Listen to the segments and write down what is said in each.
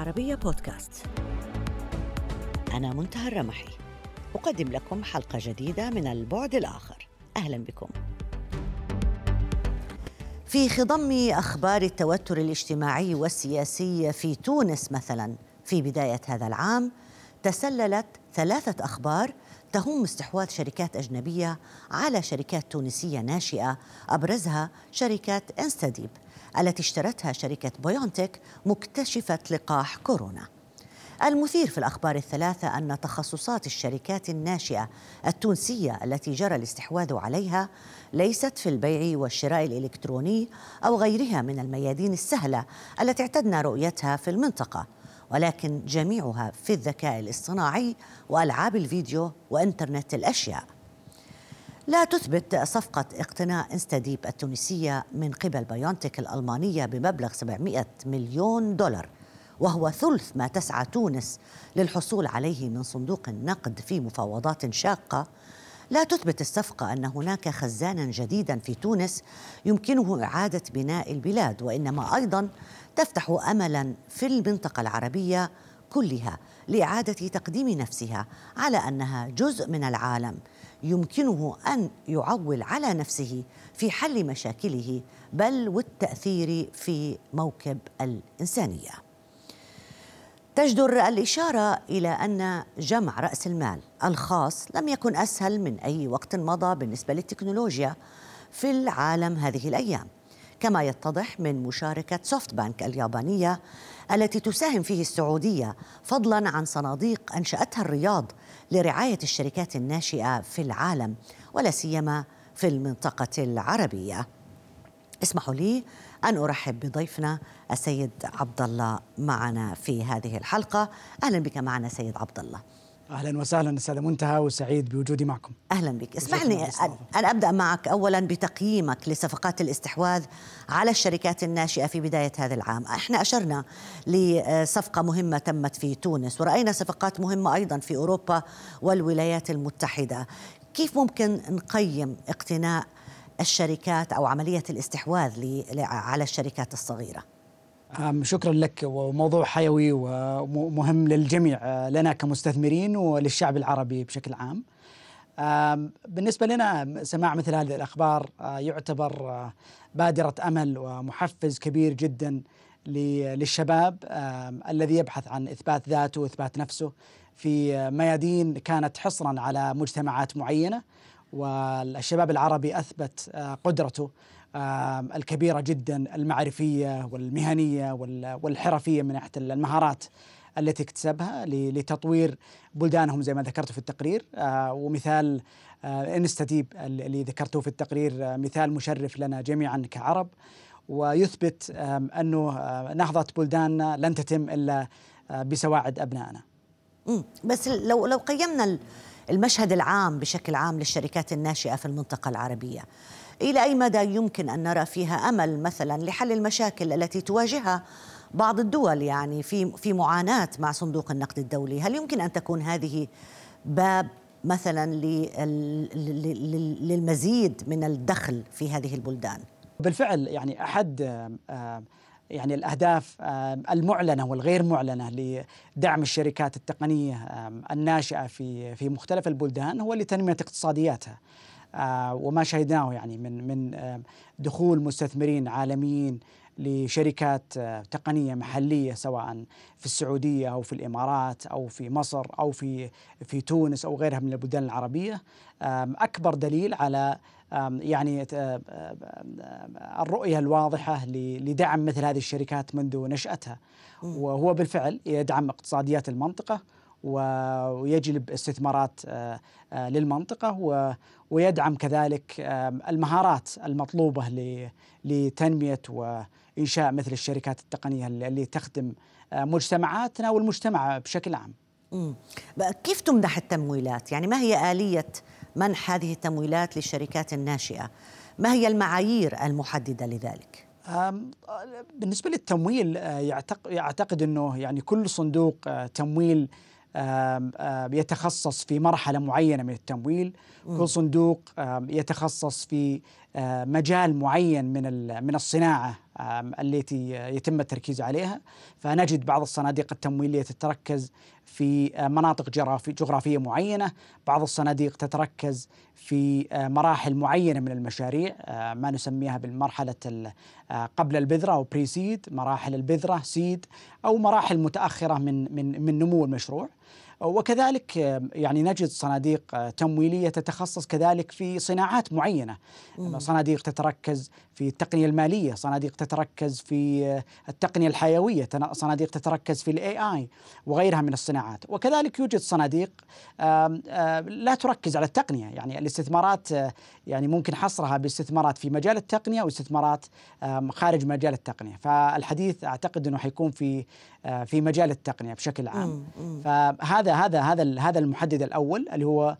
العربية بودكاست. أنا منتهى الرمحي. أقدم لكم حلقة جديدة من البعد الآخر. أهلا بكم. في خضم أخبار التوتر الاجتماعي والسياسي في تونس مثلا في بداية هذا العام تسللت ثلاثة أخبار تهم استحواذ شركات أجنبية على شركات تونسية ناشئة أبرزها شركة انستاديب التي اشترتها شركة بويونتك مكتشفة لقاح كورونا. المثير في الأخبار الثلاثة أن تخصصات الشركات الناشئة التونسية التي جرى الاستحواذ عليها ليست في البيع والشراء الإلكتروني أو غيرها من الميادين السهلة التي اعتدنا رؤيتها في المنطقة ولكن جميعها في الذكاء الاصطناعي وألعاب الفيديو وإنترنت الأشياء. لا تثبت صفقة اقتناء انستاديب التونسية من قبل بايونتك الألمانية بمبلغ 700 مليون دولار وهو ثلث ما تسعى تونس للحصول عليه من صندوق النقد في مفاوضات شاقة. لا تثبت الصفقة أن هناك خزانا جديدا في تونس يمكنه إعادة بناء البلاد وإنما أيضا تفتح املا في المنطقة العربية كلها لإعادة تقديم نفسها على أنها جزء من العالم. يمكنه أن يعول على نفسه في حل مشاكله بل والتأثير في موكب الإنسانية. تجدر الإشارة إلى أن جمع رأس المال الخاص لم يكن أسهل من أي وقت مضى بالنسبة للتكنولوجيا في العالم هذه الأيام كما يتضح من مشاركة سوفت بانك اليابانية التي تساهم فيه السعودية فضلا عن صناديق أنشأتها الرياض لرعاية الشركات الناشئة في العالم ولا سيما في المنطقة العربية. اسمحوا لي أن أرحب بضيفنا السيد عبد الله معنا في هذه الحلقة. أهلا بك معنا سيد عبد الله. أهلا وسهلا أستاذ منتهى وسعيد بوجودي معكم. أهلا بك. اسمعني أن أبدأ معك اولا بتقييمك لصفقات الاستحواذ على الشركات الناشئة في بداية هذا العام. إحنا أشرنا لصفقة مهمة تمت في تونس ورأينا صفقات مهمة أيضا في أوروبا والولايات المتحدة. كيف ممكن نقيم اقتناء الشركات أو عملية الاستحواذ على الشركات الصغيرة؟ شكرا لك وموضوع حيوي ومهم للجميع آه، لنا كمستثمرين وللشعب العربي بشكل عام. بالنسبة لنا سماع مثل هذه الأخبار آه، يعتبر آه، بادرة أمل ومحفز كبير جدا للشباب الذي يبحث عن إثبات ذاته وإثبات نفسه في ميادين كانت حصرا على مجتمعات معينة والشباب العربي أثبت قدرته الكبيرة جدا المعرفية والمهنية والحرفية من ناحية المهارات التي اكتسبها لتطوير بلدانهم زي ما ذكرت في التقرير. آه، ومثال آه، انستديب اللي ذكرته في التقرير آه، مثال مشرف لنا جميعا كعرب. ويثبت أنه نهضة بلداننا لن تتم إلا بسواعد أبنائنا. بس لو لو قيمنا المشهد العام بشكل عام للشركات الناشئة في المنطقة العربية إلى أي مدى يمكن أن نرى فيها أمل مثلا لحل المشاكل التي تواجهها بعض الدول يعني في في معاناة مع صندوق النقد الدولي، هل يمكن أن تكون هذه باب مثلا للمزيد من الدخل في هذه البلدان؟ بالفعل يعني أحد يعني الأهداف المعلنة والغير معلنة لدعم الشركات التقنية الناشئة في في مختلف البلدان هو لتنمية اقتصادياتها. آه، وما شهدناه يعني من من آه، دخول مستثمرين عالميين لشركات آه، تقنية محلية سواء في السعودية أو في الإمارات أو في مصر أو في في تونس أو غيرها من البلدان العربية. أكبر دليل على يعني الرؤية الواضحة لدعم مثل هذه الشركات منذ نشأتها. وهو بالفعل يدعم اقتصاديات المنطقة ويجلب استثمارات آه، آه، للمنطقة ويدعم كذلك المهارات المطلوبة لتنمية وإنشاء مثل الشركات التقنية اللي تخدم آه، مجتمعاتنا والمجتمع بشكل عام كيف تمنح التمويلات؟ يعني ما هي آلية منح هذه التمويلات للشركات الناشئة؟ ما هي المعايير المحددة لذلك؟ بالنسبة للتمويل يعتقد أنه يعني كل صندوق تمويل يتخصص في مرحلة معينة من التمويل. كل صندوق يتخصص في مجال معين من من الصناعة. التي يتم التركيز عليها فنجد بعض الصناديق التمويلية تتركز في مناطق جغرافية معينة، بعض الصناديق تتركز في مراحل معينة من المشاريع ما نسميها بالمرحلة قبل البذرة أو pre-seed، مراحل البذرة seed أو مراحل متأخرة من من من نمو المشروع. وكذلك يعني نجد صناديق تمويلية تتخصص كذلك في صناعات معينة. صناديق تتركز في التقنية المالية صناديق تتركز في التقنية الحيوية صناديق تتركز في ال AI وغيرها من الصناعات. وكذلك يوجد صناديق لا تركز على التقنية. يعني الاستثمارات يعني ممكن حصرها باستثمارات في مجال التقنية واستثمارات خارج مجال التقنية. فالحديث أعتقد إنه حيكون في في مجال التقنية بشكل عام. فهذا هذا هذا هذا المحدد الأول اللي هو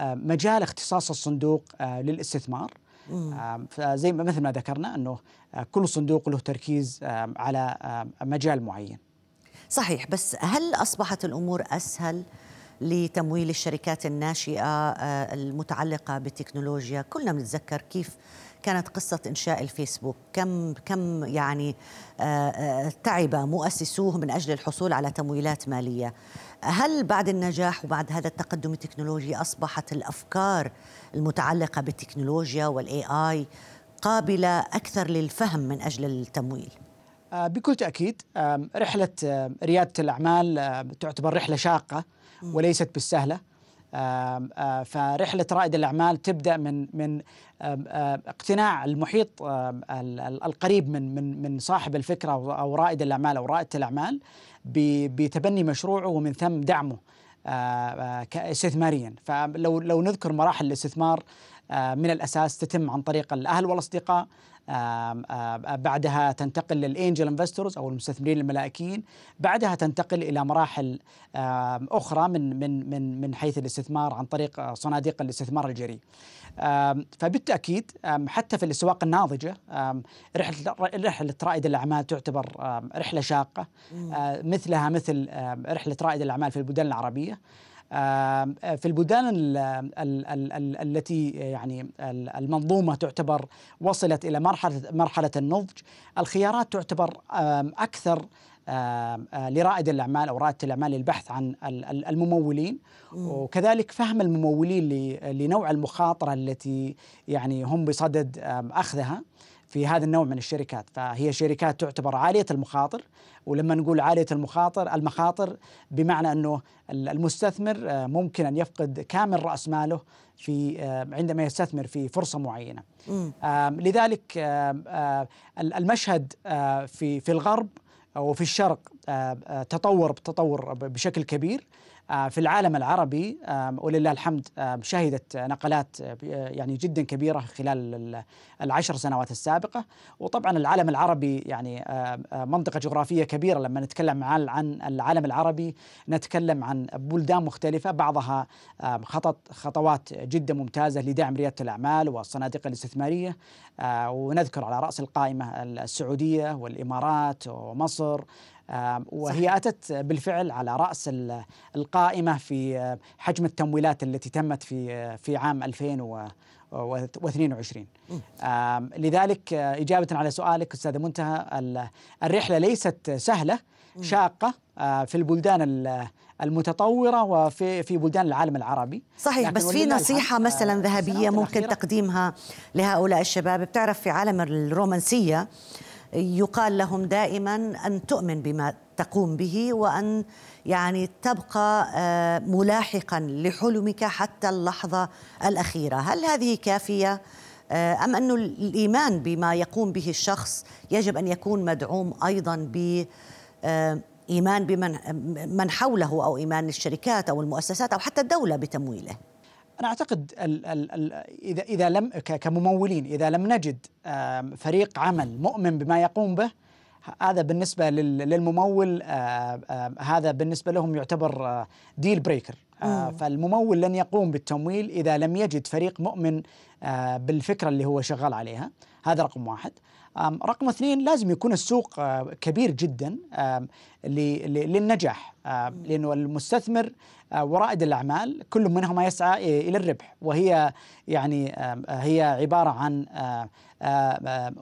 مجال اختصاص الصندوق للاستثمار. فزي مثل ما ذكرنا أنه كل صندوق له تركيز على مجال معين. صحيح بس هل أصبحت الأمور أسهل لتمويل الشركات الناشئة المتعلقة بالتكنولوجيا كلنا بنتذكر كيف كانت قصة إنشاء الفيسبوك. كم كم يعني تعب مؤسسوه من أجل الحصول على تمويلات مالية. هل بعد النجاح وبعد هذا التقدم التكنولوجي أصبحت الأفكار المتعلقة بالتكنولوجيا وال AI قابلة أكثر للفهم من أجل التمويل؟ بكل تأكيد رحلة ريادة الأعمال تعتبر رحلة شاقة وليست بالسهلة. فرحلة رائد الأعمال تبدأ من من اقتناع المحيط القريب من من من صاحب الفكرة أو رائد الأعمال أو رائدة الأعمال بتبني مشروعه ومن ثم دعمه استثماريا فلو لو نذكر مراحل الاستثمار من الأساس تتم عن طريق الأهل والأصدقاء بعدها تنتقل للإنجل انفستورز أو المستثمرين الملائكيين. بعدها تنتقل إلى مراحل أخرى من من من من حيث الاستثمار عن طريق صناديق الاستثمار الجريء. فبالتأكيد حتى في الأسواق الناضجة رحلة رحلة رائد الأعمال تعتبر رحلة شاقة. مثلها مثل رحلة رائد الأعمال في البلدان العربية. في البلدان التي يعني المنظومة تعتبر وصلت إلى مرحلة مرحلة النضج الخيارات تعتبر أكثر لرائد الأعمال أو رائدة الأعمال للبحث عن الممولين. وكذلك فهم الممولين لنوع المخاطرة التي يعني هم بصدد أخذها. في هذا النوع من الشركات. فهي شركات تعتبر عالية المخاطر ولما نقول عالية المخاطر المخاطر بمعنى أنه المستثمر ممكن أن يفقد كامل رأس ماله في عندما يستثمر في فرصة معينة. لذلك المشهد في في الغرب وفي الشرق تطور تطور بشكل كبير. في العالم العربي ولله الحمد شهدت نقلات يعني جدا كبيرة خلال العشر سنوات السابقة. وطبعا العالم العربي يعني منطقة جغرافية كبيرة لما نتكلم عن العالم العربي نتكلم عن بلدان مختلفة بعضها خطط خطوات جدا ممتازة لدعم ريادة الأعمال والصناديق الاستثمارية. ونذكر على رأس القائمة السعودية والإمارات ومصر. وهي أتت بالفعل على رأس القائمة في حجم التمويلات التي تمت في في عام 2022 لذلك إجابة على سؤالك أستاذ منتهى الرحلة ليست سهلة شاقة في البلدان المتطورة وفي في بلدان العالم العربي. صحيح بس في نصيحة مثلا ذهبية ممكن تقديمها لهؤلاء الشباب. بتعرف في عالم الرومانسية يقال لهم دائما أن تؤمن بما تقوم به وأن يعني تبقى ملاحقا لحلمك حتى اللحظة الأخيرة، هل هذه كافية؟ أم انه الإيمان بما يقوم به الشخص يجب أن يكون مدعوم أيضا ب إيمان بمن من حوله أو إيمان الشركات أو المؤسسات أو حتى الدولة بتمويله؟ أنا أعتقد ال ال ال اذا إذا لم كممولين إذا لم نجد فريق عمل مؤمن بما يقوم به هذا بالنسبة للممول هذا بالنسبة لهم يعتبر ديل بريكر فالممول لن يقوم بالتمويل إذا لم يجد فريق مؤمن بالفكرة اللي هو شغال عليها. هذا رقم واحد. رقم اثنين لازم يكون السوق كبير جدا للنجاح. لأنه المستثمر ورائد الأعمال كل منهما يسعى إلى الربح. وهي يعني هي عبارة عن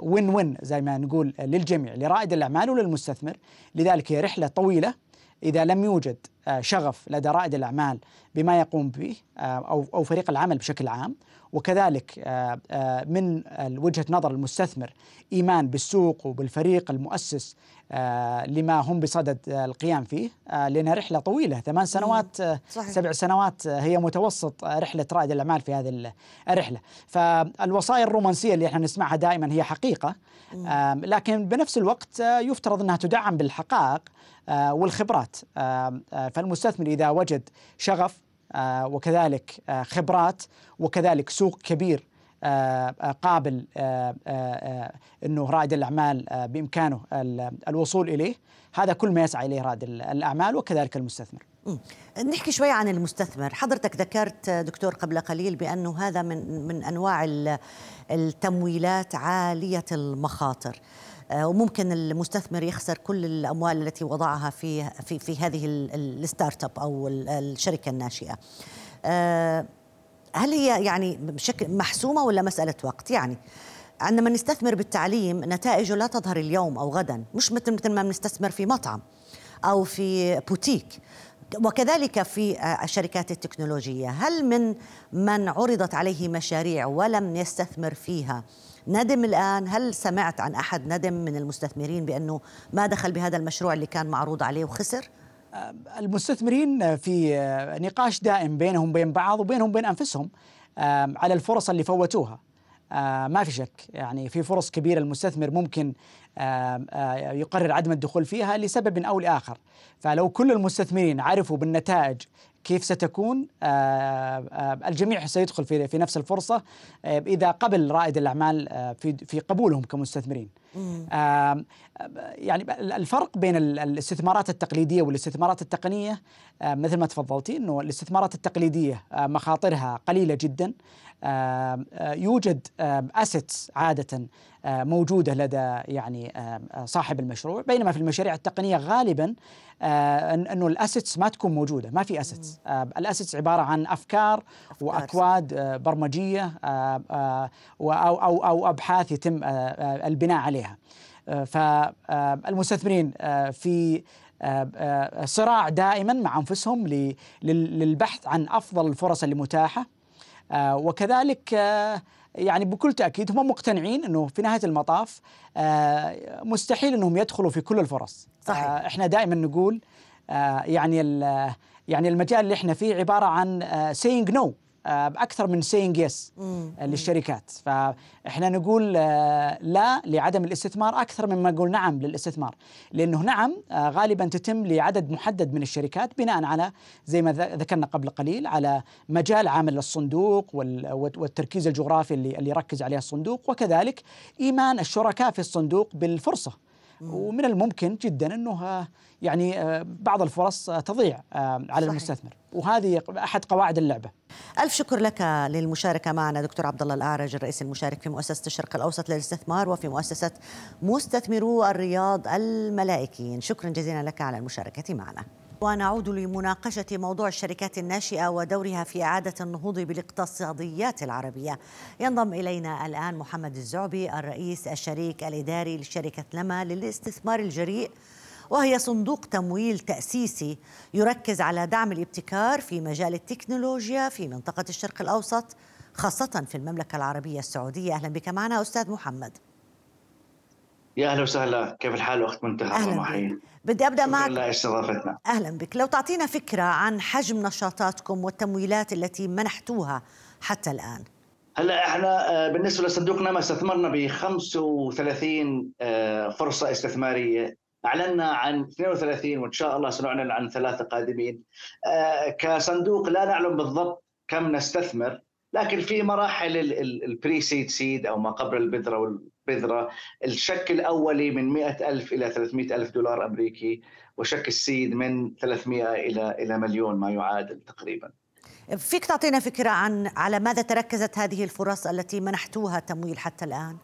وين وين زي ما نقول للجميع لرائد الأعمال وللمستثمر. لذلك هي رحلة طويلة. إذا لم يوجد شغف لدى رائد الأعمال بما يقوم به أو أو فريق العمل بشكل عام. وكذلك آه، آه، من وجهة نظر المستثمر إيمان بالسوق وبالفريق المؤسس آه، لما هم بصدد القيام فيه لأنها رحلة طويلة ثمان سنوات صحيح. سبع سنوات هي متوسط رحلة رائد الأعمال في هذه الرحلة. فالوصايا الرومانسية اللي إحنا نسمعها دائما هي حقيقة لكن بنفس الوقت يفترض أنها تدعم بالحقائق والخبرات فالمستثمر إذا وجد شغف آه، وكذلك آه، خبرات وكذلك سوق كبير آه، قابل إنه رائد الأعمال بإمكانه الوصول إليه هذا كل ما يسعى إليه رائد الأعمال وكذلك المستثمر. نحكي شوي عن المستثمر، حضرتك ذكرت دكتور قبل قليل بأنه هذا من من أنواع التمويلات عالية المخاطر. آه، وممكن المستثمر يخسر كل الأموال التي وضعها في في في هذه ال startup أو الشركة الناشئة. آه، هل هي يعني بشكل محسومة ولا مسألة وقت؟ يعني عندما نستثمر بالتعليم نتائجه لا تظهر اليوم أو غدا، مش مثل مثل ما بنستثمر في مطعم أو في بوتيك. وكذلك في آه، الشركات التكنولوجية، هل من من عرضت عليه مشاريع ولم يستثمر فيها ندم الآن؟ هل سمعت عن أحد ندم من المستثمرين بأنه ما دخل بهذا المشروع اللي كان معروض عليه وخسر؟ المستثمرين في نقاش دائم بينهم وبين بعض وبينهم وبين أنفسهم على الفرص اللي فوتوها. ما في شك يعني في فرص كبيرة المستثمر ممكن يقرر عدم الدخول فيها لسبب أو لآخر. فلو كل المستثمرين عرفوا بالنتائج كيف ستكون آه، آه، الجميع سيدخل في نفس الفرصة آه، إذا قبل رائد الأعمال في في قبولهم كمستثمرين. يعني الفرق بين الاستثمارات التقليدية والاستثمارات التقنية مثل ما تفضلتي إنه الاستثمارات التقليدية مخاطرها قليلة جدا يوجد اسيتس عادة موجودة لدى يعني صاحب المشروع بينما في المشاريع التقنية غالبا إنه ال assets ما تكون موجودة ما في assets ال assets عبارة عن أفكار وأكواد برمجية أو أو أو أبحاث يتم البناء عليها. فالمستثمرين في صراع دائما مع أنفسهم للبحث عن أفضل الفرص المتاحه آه، وكذلك آه، يعني بكل تأكيد هم مقتنعين إنه في نهاية المطاف آه، مستحيل إنهم يدخلوا في كل الفرص. صحيح. إحنا دائما نقول يعني يعني المجال اللي إحنا فيه عبارة عن saying no. آه، أكثر من saying yes للشركات. فإحنا نقول آه، لا لعدم الاستثمار أكثر مما نقول نعم للاستثمار. لأنه نعم آه، غالبا تتم لعدد محدد من الشركات بناء على زي ما ذكرنا قبل قليل على مجال عمل الصندوق والتركيز الجغرافي اللي اللي يركز عليه الصندوق. وكذلك إيمان الشركاء في الصندوق بالفرصة. ومن الممكن جدا إنه يعني بعض الفرص تضيع على صحيح. المستثمر وهذه أحد قواعد اللعبة. ألف شكر لك للمشاركة معنا دكتور عبد الله الأعرج الرئيس المشارك في مؤسسة الشرق الأوسط للاستثمار وفي مؤسسة مستثمرو الرياض الملائكيين، شكرا جزيلا لك على المشاركة معنا. ونعود لمناقشة موضوع الشركات الناشئة ودورها في إعادة النهوض بالاقتصاديات العربية. ينضم إلينا الآن محمد الزعبي الرئيس الشريك الإداري لشركة لما للاستثمار الجريء وهي صندوق تمويل تأسيسي يركز على دعم الابتكار في مجال التكنولوجيا في منطقة الشرق الأوسط خاصة في المملكة العربية السعودية. أهلا بك معنا أستاذ محمد. يا أهلا وسهلا. كيف الحال؟ اخت منتهى أهلا بدي أبدأ معك. الله استضافتنا. أهلا بك. لو تعطينا فكرة عن حجم نشاطاتكم والتمويلات التي منحتوها حتى الآن. هلأ إحنا آه، بالنسبة لصندوقنا ما استثمرنا ب 35 آه، فرصة استثمارية. أعلنا عن 32 وإن شاء الله سنعلن عن ثلاثة قادمين. آه، كصندوق لا نعلم بالضبط كم نستثمر لكن في مراحل البري سيد سيد أو ما قبل البذرة والبذره الشك الأولي من 100 ألف إلى 300 ألف دولار أمريكي وشك السيد من 300 إلى إلى مليون ما يعادل تقريبا. فيك تعطينا فكرة عن على ماذا تركزت هذه الفرص التي منحتوها تمويل حتى الآن؟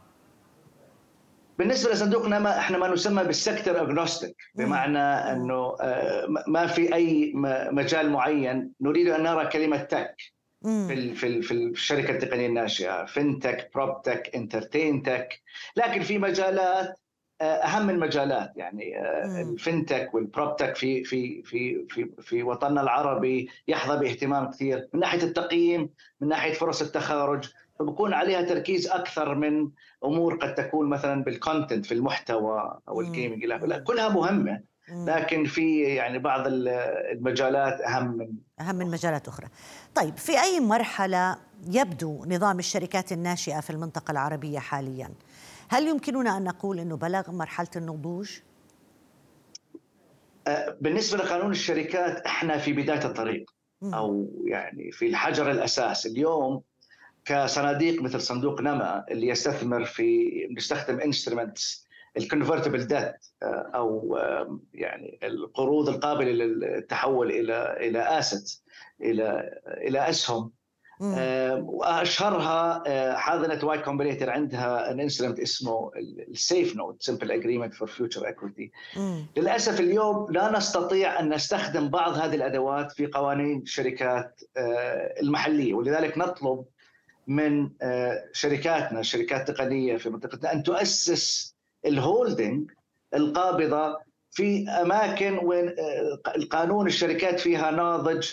بالنسبة لصندوقنا ما إحنا ما نسمى بال sector agnostic بمعنى إنه آه، ما في أي مجال معين. نريد أن نرى كلمة tech في في في الشركة التقنية الناشئة fintech proptech entertain tech لكن في مجالات آه، أهم المجالات يعني آه، ال fintech وال proptech في في في في في وطننا العربي يحظى باهتمام كثير من ناحية التقييم من ناحية فرص التخارج فبكون عليها تركيز أكثر من أمور قد تكون مثلا بال content في المحتوى أو ال gaming كلها مهمة. لكن في يعني بعض المجالات أهم من أهم من مجالات أخرى. طيب في أي مرحلة يبدو نظام الشركات الناشئة في المنطقة العربية حاليا؟ هل يمكننا أن نقول إنه بلغ مرحلة النضوج؟ أه، بالنسبة لقانون الشركات إحنا في بداية الطريق أو يعني في الحجر الأساس اليوم كصناديق مثل صندوق نما اللي يستثمر في نستخدم instruments ال convertible debt أو يعني القروض القابلة للتحول إلى إلى assets إلى إلى أسهم. وأشهرها آه، حاضنه Y Combinator عندها an instrument اسمه ال SAFE note simple agreement for future equity للأسف اليوم لا نستطيع أن نستخدم بعض هذه الأدوات في قوانين الشركات آه، المحلية ولذلك نطلب من آه، شركاتنا الشركات التقنيه في منطقتنا أن تؤسس الهولدنج القابضة في أماكن وين آه، القانون الشركات فيها ناضج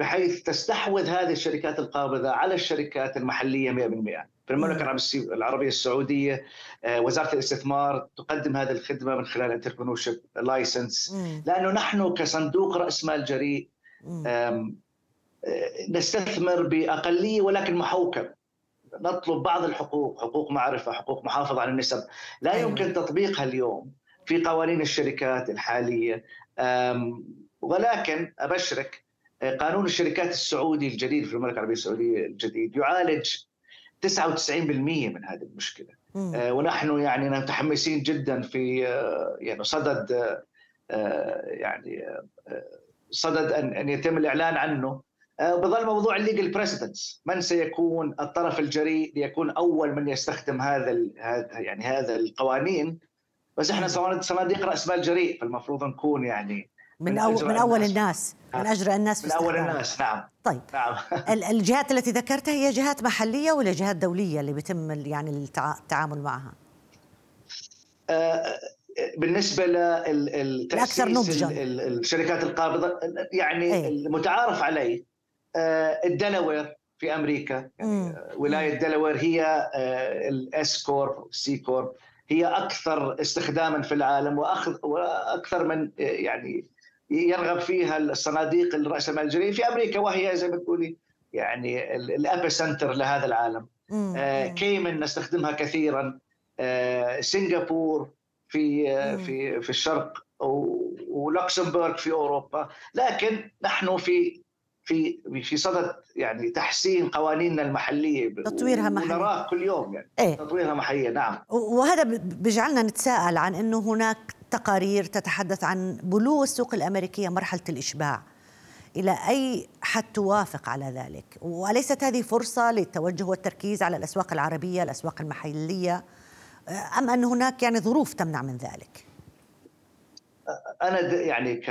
بحيث تستحوذ هذه الشركات القابضة على الشركات المحلية 100% في المملكة العربية السعودية آه، وزارة الاستثمار تقدم هذه الخدمة من خلال entrepreneurship license لأنه نحن كصندوق رأس مال جريء نستثمر بأقلية ولكن محوكم. نطلب بعض الحقوق حقوق معرفة حقوق محافظة على النسب. لا. يمكن تطبيقها اليوم في قوانين الشركات الحالية. ولكن أبشرك آه، قانون الشركات السعودي الجديد في المملكة العربية السعودية الجديد يعالج 99% من هذه المشكلة. آه، ونحن يعني متحمسين جدا في آه، يعني صدد يعني صدد أن يتم الإعلان عنه. بظل موضوع الليجل بريسيدنس من سيكون الطرف الجريء ليكون أول من يستخدم هذا يعني هذا القوانين؟ بس إحنا صناديق رأس مال جريء فالمفروض نكون يعني من, من, أو من أول الناس, الناس من اجرى الناس في من أول الناس نعم. طيب. نعم. الجهات التي ذكرتها هي جهات محلية ولا جهات دولية اللي بيتم يعني التعامل معها؟ آه بالنسبة للتاسيس نضجا. الشركات القابضة يعني أي. المتعارف عليه آه، الدلوير في أمريكا. يعني ولاية دلوير هي آه، ال S corp C corp هي أكثر استخداما في العالم وأخذ وأكثر من آه، يعني يرغب فيها الصناديق الراسماليه في أمريكا وهي زي ما تقولي يعني الابي سنتر لهذا العالم. كيمن نستخدمها كثيرا. سنغافور في في في الشرق ولوكسمبورغ في أوروبا. لكن نحن في في في صدد يعني تحسين قوانيننا المحلية. تطويرها محليا ونراه كل يوم يعني. إيه؟ تطويرها محليا نعم. وهذا بيجعلنا نتساءل عن إنه هناك تقارير تتحدث عن بلوغ السوق الأمريكية مرحله الإشباع. إلى أي حد توافق على ذلك؟ وليست هذه فرصة للتوجه والتركيز على الأسواق العربية الأسواق المحلية؟ أم أن هناك يعني ظروف تمنع من ذلك؟ أنا يعني ك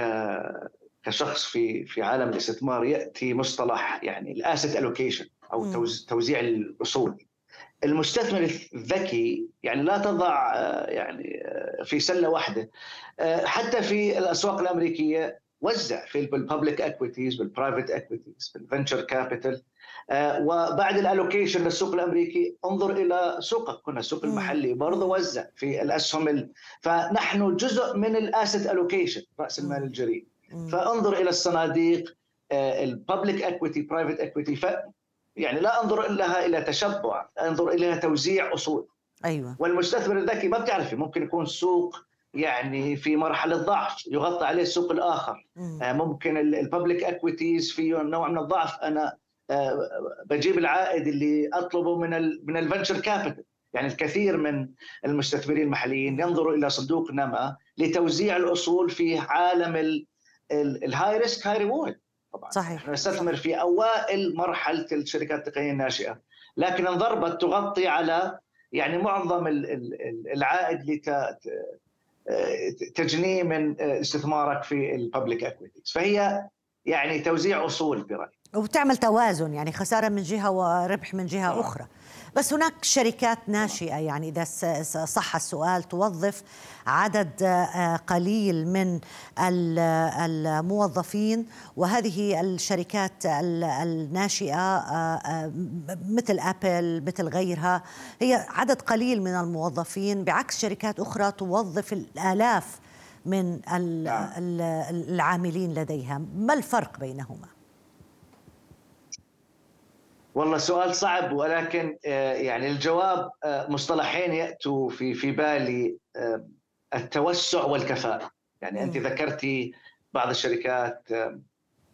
كشخص في في عالم الاستثمار يأتي مصطلح يعني الأسيت الوكيشن أو توزيع الأصول. المستثمر الذكي يعني لا تضع يعني في سلة واحدة. حتى في الأسواق الأمريكية وزع في الببليك اكويتيز بالبرايفت اكويتيز بالفنشر كابيتال وبعد الالوكيشن للسوق الأمريكي انظر إلى سوقك. هنا السوق المحلي برضه وزع في الأسهم فنحن جزء من ال asset allocation رأس المال الجريء. فانظر إلى الصناديق ال public equity private equity يعني لا أنظر لها إلى تشبع أنظر إليها توزيع أصول. أيوه. والمستثمر الذكي ما بتعرفي ممكن يكون سوق يعني في مرحلة ضعف يغطي عليه السوق الآخر. مم. آه، ممكن ال public equities فيه نوع من الضعف. أنا آه، بجيب العائد اللي أطلبه من ال من ال venture capital يعني الكثير من المستثمرين المحليين ينظروا إلى صندوق نما لتوزيع الأصول في عالم ال high risk high reward طبعا. صحيح. نستثمر في أوائل مرحلة الشركات التقنية الناشئة. لكن إن ضربت تغطي على يعني معظم العائد تجنيه من استثمارك في ال public equities فهي يعني توزيع أصول برأيي. وبتعمل توازن يعني خسارة من جهة وربح من جهة. أخرى. بس هناك شركات ناشئة يعني إذا صح السؤال توظف عدد آه، قليل من الموظفين وهذه الشركات الناشئة آه، آه، مثل أبل مثل غيرها هي عدد قليل من الموظفين. بعكس شركات أخرى توظف الآلاف من نعم. العاملين لديها. ما الفرق بينهما؟ والله سؤال صعب ولكن آه، يعني الجواب آه، مصطلحين يأتوا في في بالي آه، التوسع والكفاءة يعني أنت ذكرتي بعض الشركات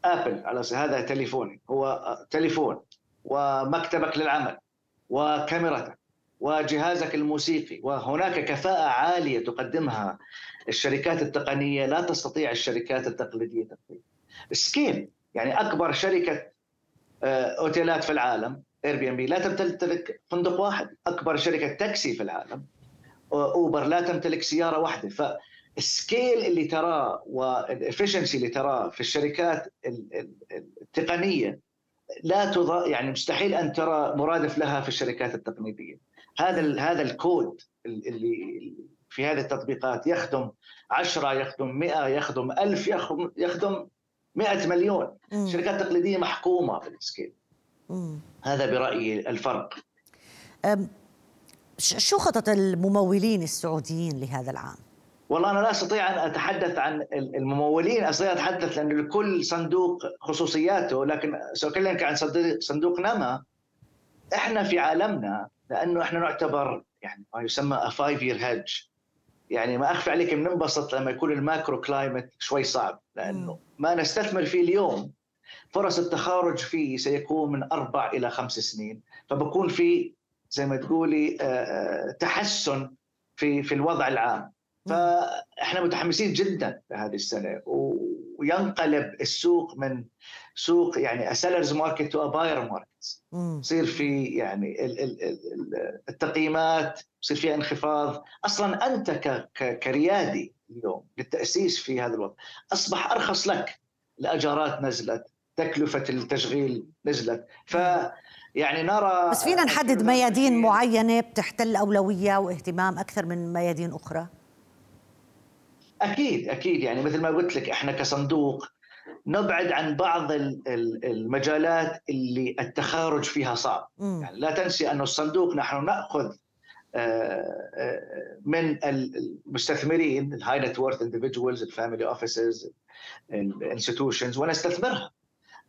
Apple على هذا تليفوني هو تليفون ومكتبك للعمل وكاميرتك وجهازك الموسيقي وهناك كفاءة عالية تقدمها الشركات التقنية لا تستطيع الشركات التقليدية تقديمها. scale يعني أكبر شركة أوتيلات في العالم Airbnb لا تمتلك فندق واحد أكبر شركة تاكسي في العالم. Uber لا تمتلك سيارة واحدة. فال scale اللي تراه وال efficiency اللي تراه في الشركات التقنية لا تض... يعني مستحيل أن ترى مرادف لها في الشركات التقليديه هذا هذا الكود اللي في هذه التطبيقات يخدم 10 يخدم 100 يخدم 1000 يخدم يخدم 100 مليون. مم. شركات تقليدية محكومة بال scale هذا برأيي الفرق. شو خطط الممولين السعوديين لهذا العام؟ والله أنا لا أستطيع أن أتحدث عن الممولين. أستطيع أتحدث لأن لكل صندوق خصوصياته لكن سأكلمك عن صندوق نما. إحنا في عالمنا لأنه إحنا نعتبر يعني ما يسمى five year hedge يعني ما أخفي عليك بننبسط لما يكون ال macro climate شوي صعب لأنه ما نستثمر فيه اليوم. فرص التخارج فيه سيكون من أربع إلى خمس سنين. فبكون في زي ما تقولي آه، آه، تحسن في في الوضع العام. فاحنا متحمسين جدا لهذه السنة. وينقلب السوق من سوق يعني seller's market to buyer market يصير في يعني التقييمات يصير فيها انخفاض. أصلا أنت كريادي اليوم للتاسيس في هذا الوضع أصبح أرخص لك. الأجارات نزلت تكلفة التشغيل نزلت. ف يعني نرى بس فينا نحدد ميادين معينة بتحتل أولوية واهتمام أكثر من ميادين أخرى؟ أكيد أكيد. يعني مثل ما قلت لك إحنا كصندوق نبعد عن بعض المجالات اللي التخارج فيها صعب. يعني لا تنسي أن الصندوق نحن نأخذ من المستثمرين ال high net worth individuals ال family offices ال institutions ونستثمرها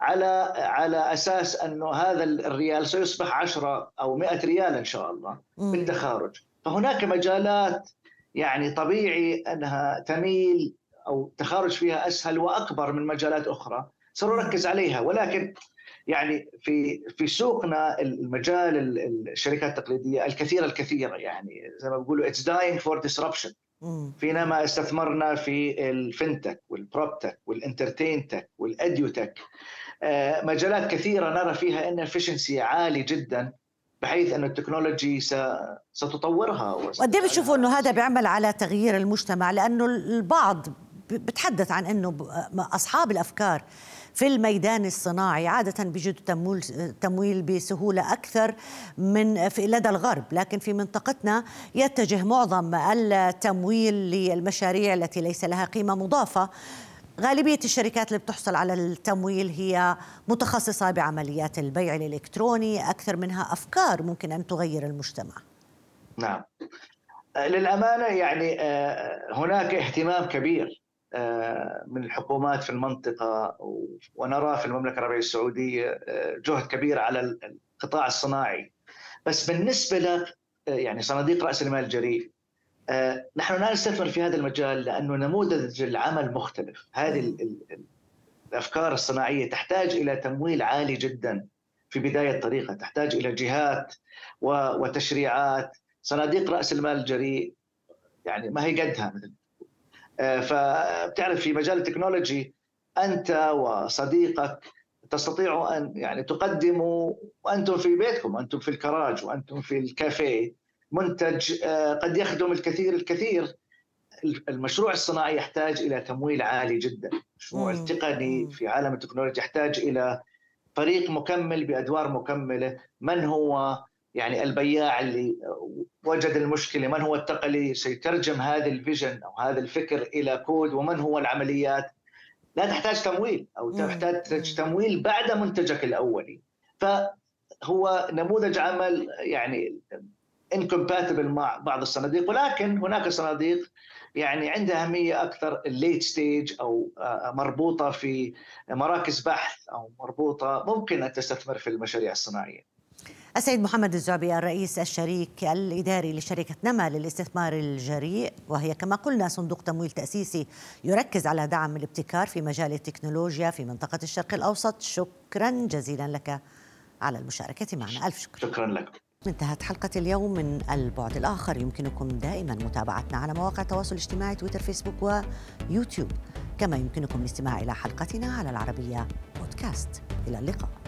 على على أساس أنه هذا الريال سيصبح 10 أو 100 ريال إن شاء الله بالتخارج فهناك مجالات يعني طبيعي أنها تميل أو التخارج فيها أسهل وأكبر من مجالات أخرى. سنركز عليها ولكن يعني في في سوقنا المجال الشركات التقليدية الكثيرة الكثيرة يعني زي ما بيقولوا it's dying for disruption فينما استثمرنا في الفنتك والبروبتك والانترتين تك والاديوتك مجالات كثيرة نرى فيها inefficiency عالي جدا بحيث أن ال technology ستطورها وقد بتشوفوا أنه هذا بيعمل على تغيير المجتمع لأنه البعض بتحدث عن أنه أصحاب الأفكار. في الميدان الصناعي عادة بيجدوا تمويل بسهولة أكثر من في لدى الغرب لكن في منطقتنا يتجه معظم التمويل للمشاريع التي ليس لها قيمة مضافة. غالبية الشركات اللي بتحصل على التمويل هي متخصصة بعمليات البيع الإلكتروني أكثر منها أفكار ممكن أن تغير المجتمع. نعم. للأمانة يعني آه، هناك اهتمام كبير من الحكومات في المنطقة ونرى في المملكة العربية السعودية آه، جهد كبير على القطاع الصناعي. بس بالنسبة ل يعني صناديق رأس المال الجريء آه، نحن لا نستثمر في هذا المجال لأنه نموذج العمل مختلف، هذه الأفكار الصناعية تحتاج إلى تمويل عالي جدا في بداية طريقها، تحتاج إلى جهات وتشريعات، صناديق رأس المال الجريء يعني ما هي قدها مثل آه، فبتعرف في مجال التكنولوجي أنت وصديقك تستطيعوا أن يعني تقدموا وأنتم في بيتكم، أنتم في الكراج وأنتم في الكافيه. منتج آه، قد يخدم الكثير الكثير. المشروع الصناعي يحتاج إلى تمويل عالي جدا، المشروع التقني في عالم التكنولوجيا يحتاج إلى فريق مكمل بأدوار مكملة، من هو؟ يعني البياع اللي وجد المشكلة، من هو التقني سيترجم هذا ال vision أو هذا الفكر إلى كود، ومن هو العمليات لا تحتاج تمويل أو تحتاج تمويل بعد منتجك الأولي. فهو نموذج عمل يعني incompatible مع بعض الصناديق ولكن هناك صناديق يعني عندها أهمية أكثر ال late stage أو آه، مربوطة في مراكز بحث أو مربوطة ممكن أن تستثمر في المشاريع الصناعية. السيد محمد الزعبي الرئيس الشريك الإداري لشركة نما للاستثمار الجريء وهي كما قلنا صندوق تمويل تأسيسي يركز على دعم الابتكار في مجال التكنولوجيا في منطقة الشرق الأوسط. شكرا جزيلا لك على المشاركة معنا. ألف شكر. شكرا لك. انتهت حلقة اليوم من البعد الآخر. يمكنكم دائما متابعتنا على مواقع التواصل الاجتماعي تويتر فيسبوك ويوتيوب. كما يمكنكم الاستماع إلى حلقتنا على العربية بودكاست. إلى اللقاء.